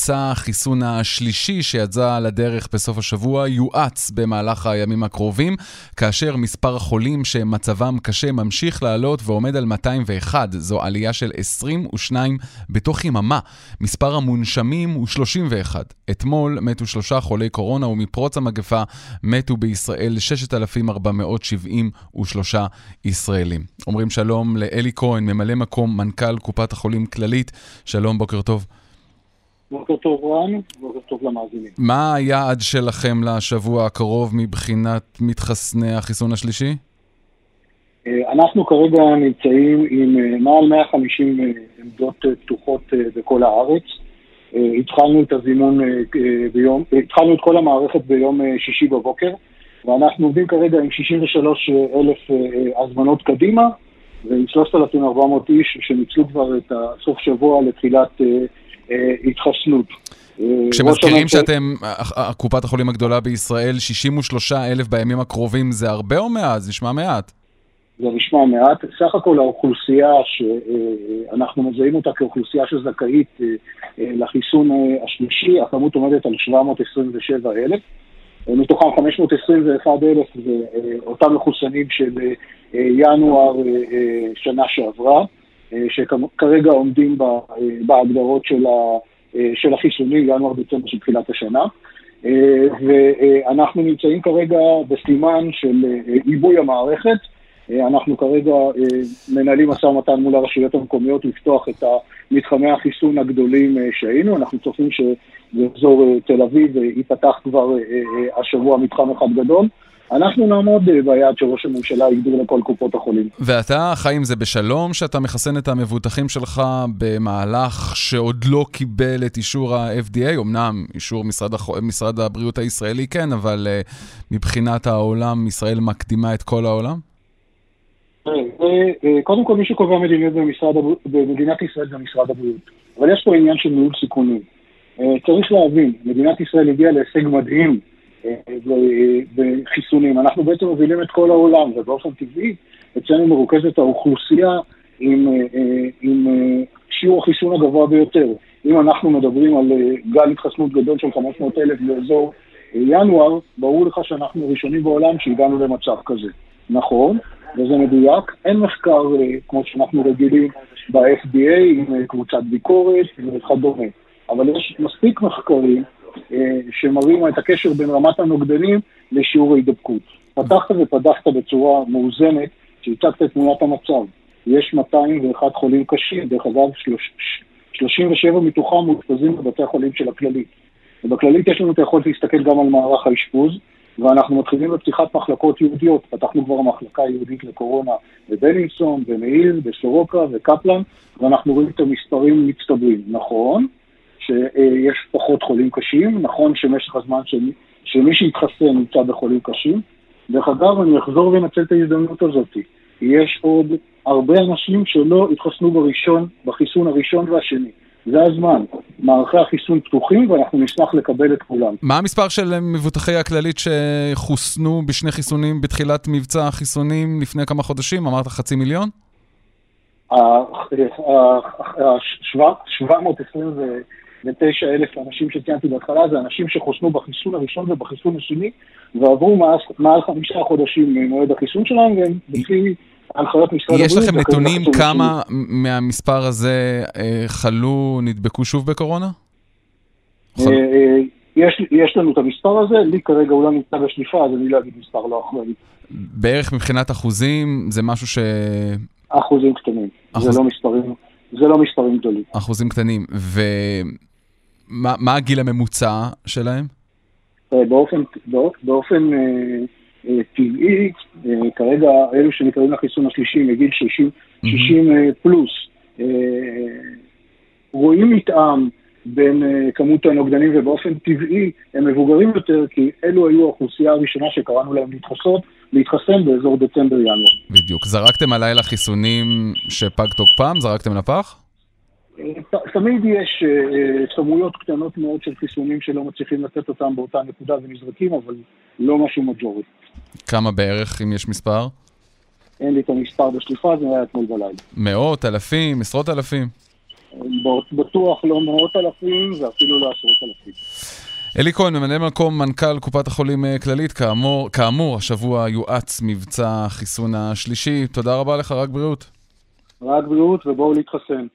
מבצע החיסון השלישי שיצא לדרך בסוף השבוע יואץ במהלך הימים הקרובים, כאשר מספר החולים שמצבם קשה ממשיך לעלות ועומד על 201. זו עלייה של 22 בתוך יממה. מספר המונשמים הוא 31. אתמול מתו שלושה חולי קורונה ומפרוץ המגפה מתו בישראל 6,473 ישראלים. אומרים שלום לאלי כהן, ממלא מקום מנכ"ל קופת החולים כללית. שלום, בוקר טוב. בוקר טוב רן, בוקר טוב למאזינים. מה היעד שלכם לשבוע הקרוב מבחינת מתחסני החיסון השלישי? אה, אנחנו כרגע נמצאים עם אה, מעל 150 אה, עמדות פתוחות בכל הארץ. התחלנו את הזימון ביום, התחלנו את כל המערכת ביום שישי בבוקר, ואנחנו עובדים כרגע עם 63 אלף הזמנות קדימה, ועם 3,400 איש שניצלו כבר את הסוף שבוע לתחילת התחסנות. כשמזכירים שאתם קופת החולים הגדולה בישראל, 63 אלף בימים הקרובים, זה הרבה או מעט? זה נשמע מעט. זה נשמע מעט. סך הכל האוכלוסייה שאנחנו מזהים אותה כאוכלוסייה שזכאית לחיסון השלישי, הכמות עומדת על 727 אלף. מתוכם 521 אלף זה אותם מחוסנים של ינואר שנה שעברה. שכרגע עומדים בהגדרות של, ה, של החיסונים, ינואר-דצמבר של תחילת השנה. ואנחנו נמצאים כרגע בסימן של עיבוי המערכת. אנחנו כרגע מנהלים משא ומתן מול הרשויות המקומיות לפתוח את מתחמי החיסון הגדולים שהיינו. אנחנו צופים שבאזור תל אביב ייפתח כבר השבוע מתחם אחד גדול. אנחנו נעמוד אה, ביעד שראש הממשלה הגדיר לכל קופות החולים. ואתה חי עם זה בשלום, שאתה מחסן את המבוטחים שלך במהלך שעוד לא קיבל את אישור ה-FDA? אמנם אישור משרד, הח... משרד הבריאות הישראלי כן, אבל uh, מבחינת העולם, ישראל מקדימה את כל העולם? אה, קודם כל, מי שקובע מדיניות במשרד, במדינת ישראל זה משרד הבריאות. אבל יש פה עניין של ניהול סיכונים. צריך להבין, מדינת ישראל הגיעה להישג מדהים בחיסונים. אנחנו בעצם מובילים את כל העולם, ובאופן טבעי אצלנו מרוכזת האוכלוסייה עם, עם שיעור החיסון הגבוה ביותר. אם אנחנו מדברים על גל התחסנות גדול של 500 אלף באזור ינואר, ברור לך שאנחנו ראשונים בעולם שהגענו למצב כזה. נכון, וזה מדויק. אין מחקר כמו שאנחנו רגילים ב-FDA עם קבוצת ביקורת וכדומה. אבל יש מספיק מחקרים אה, שמראים את הקשר בין רמת הנוגדנים לשיעור ההידבקות. פתחת ופתחת בצורה מאוזנת, שהצגת את תמונת המצב. יש 201 חולים קשים, דרך אגב, 37 מתוכם מאושפזים בבתי החולים של הכללית. ובכללית יש לנו את היכולת להסתכל גם על מערך האשפוז, ואנחנו מתחילים בפתיחת מחלקות יהודיות. פתחנו כבר מחלקה יהודית לקורונה בבלינסון, במאיר, בסורוקה וקפלן, ואנחנו רואים את המספרים מצטברים. נכון, שיש פחות חולים קשים, נכון שמשך הזמן שמי, שמי שהתחסן נמצא בחולים קשים. דרך אגב, אני אחזור ואנצל את ההזדמנות הזאת. יש עוד הרבה אנשים שלא התחסנו בראשון, בחיסון הראשון והשני. זה הזמן. מערכי החיסון פתוחים ואנחנו נשמח לקבל את כולם. מה המספר של מבוטחי הכללית שחוסנו בשני חיסונים בתחילת מבצע החיסונים לפני כמה חודשים? אמרת חצי מיליון? 720 ותשע אלף אנשים שציינתי בהתחלה, זה אנשים שחוסנו בחיסון הראשון ובחיסון השני, ועברו מעל, מעל חמישה חודשים ממועד החיסון שלהם, והם לפי הנחיות משרד הבריאות... יש לכם נתונים כמה מהמספר הזה אה, חלו, נדבקו שוב בקורונה? אה, אה, יש, יש לנו את המספר הזה, לי כרגע הוא לא נמצא בשליפה, אז אני לא אגיד מספר לא אחראי. בערך מבחינת אחוזים, זה משהו ש... אחוזים קטנים, אחוז... זה לא מספרים, זה לא מספרים גדולים. אחוזים קטנים, ו... מה, מה הגיל הממוצע שלהם? אה, באופן, באופן אה, אה, טבעי, כרגע אלו שנקראים לחיסון השלישי מגיל 60, 60 אה, פלוס, רואים מתאם בין כמות הנוגדנים ובאופן טבעי הם מבוגרים יותר כי אלו היו האוכלוסייה הראשונה שקראנו להם להתחסות, להתחסן באזור דצמבר-ינואר. בדיוק. זרקתם הלילה חיסונים שפג תוקפם? זרקתם לפח? תמיד יש אה, כמויות קטנות מאוד של חיסונים שלא מצליחים לתת אותם באותה נקודה ונזרקים, אבל לא משהו מג'ורי. כמה בערך, אם יש מספר? אין לי את המספר בשליפה, זה היה אתמול בלילה. מאות, אלפים, עשרות אלפים? בטוח לא מאות אלפים ואפילו לא עשרות אלפים. אלי כהן, ממלא מקום מנכ"ל קופת החולים אה, כללית, כאמור, כאמור, השבוע יואץ מבצע החיסון השלישי. תודה רבה לך, רק בריאות. רק בריאות ובואו להתחסן.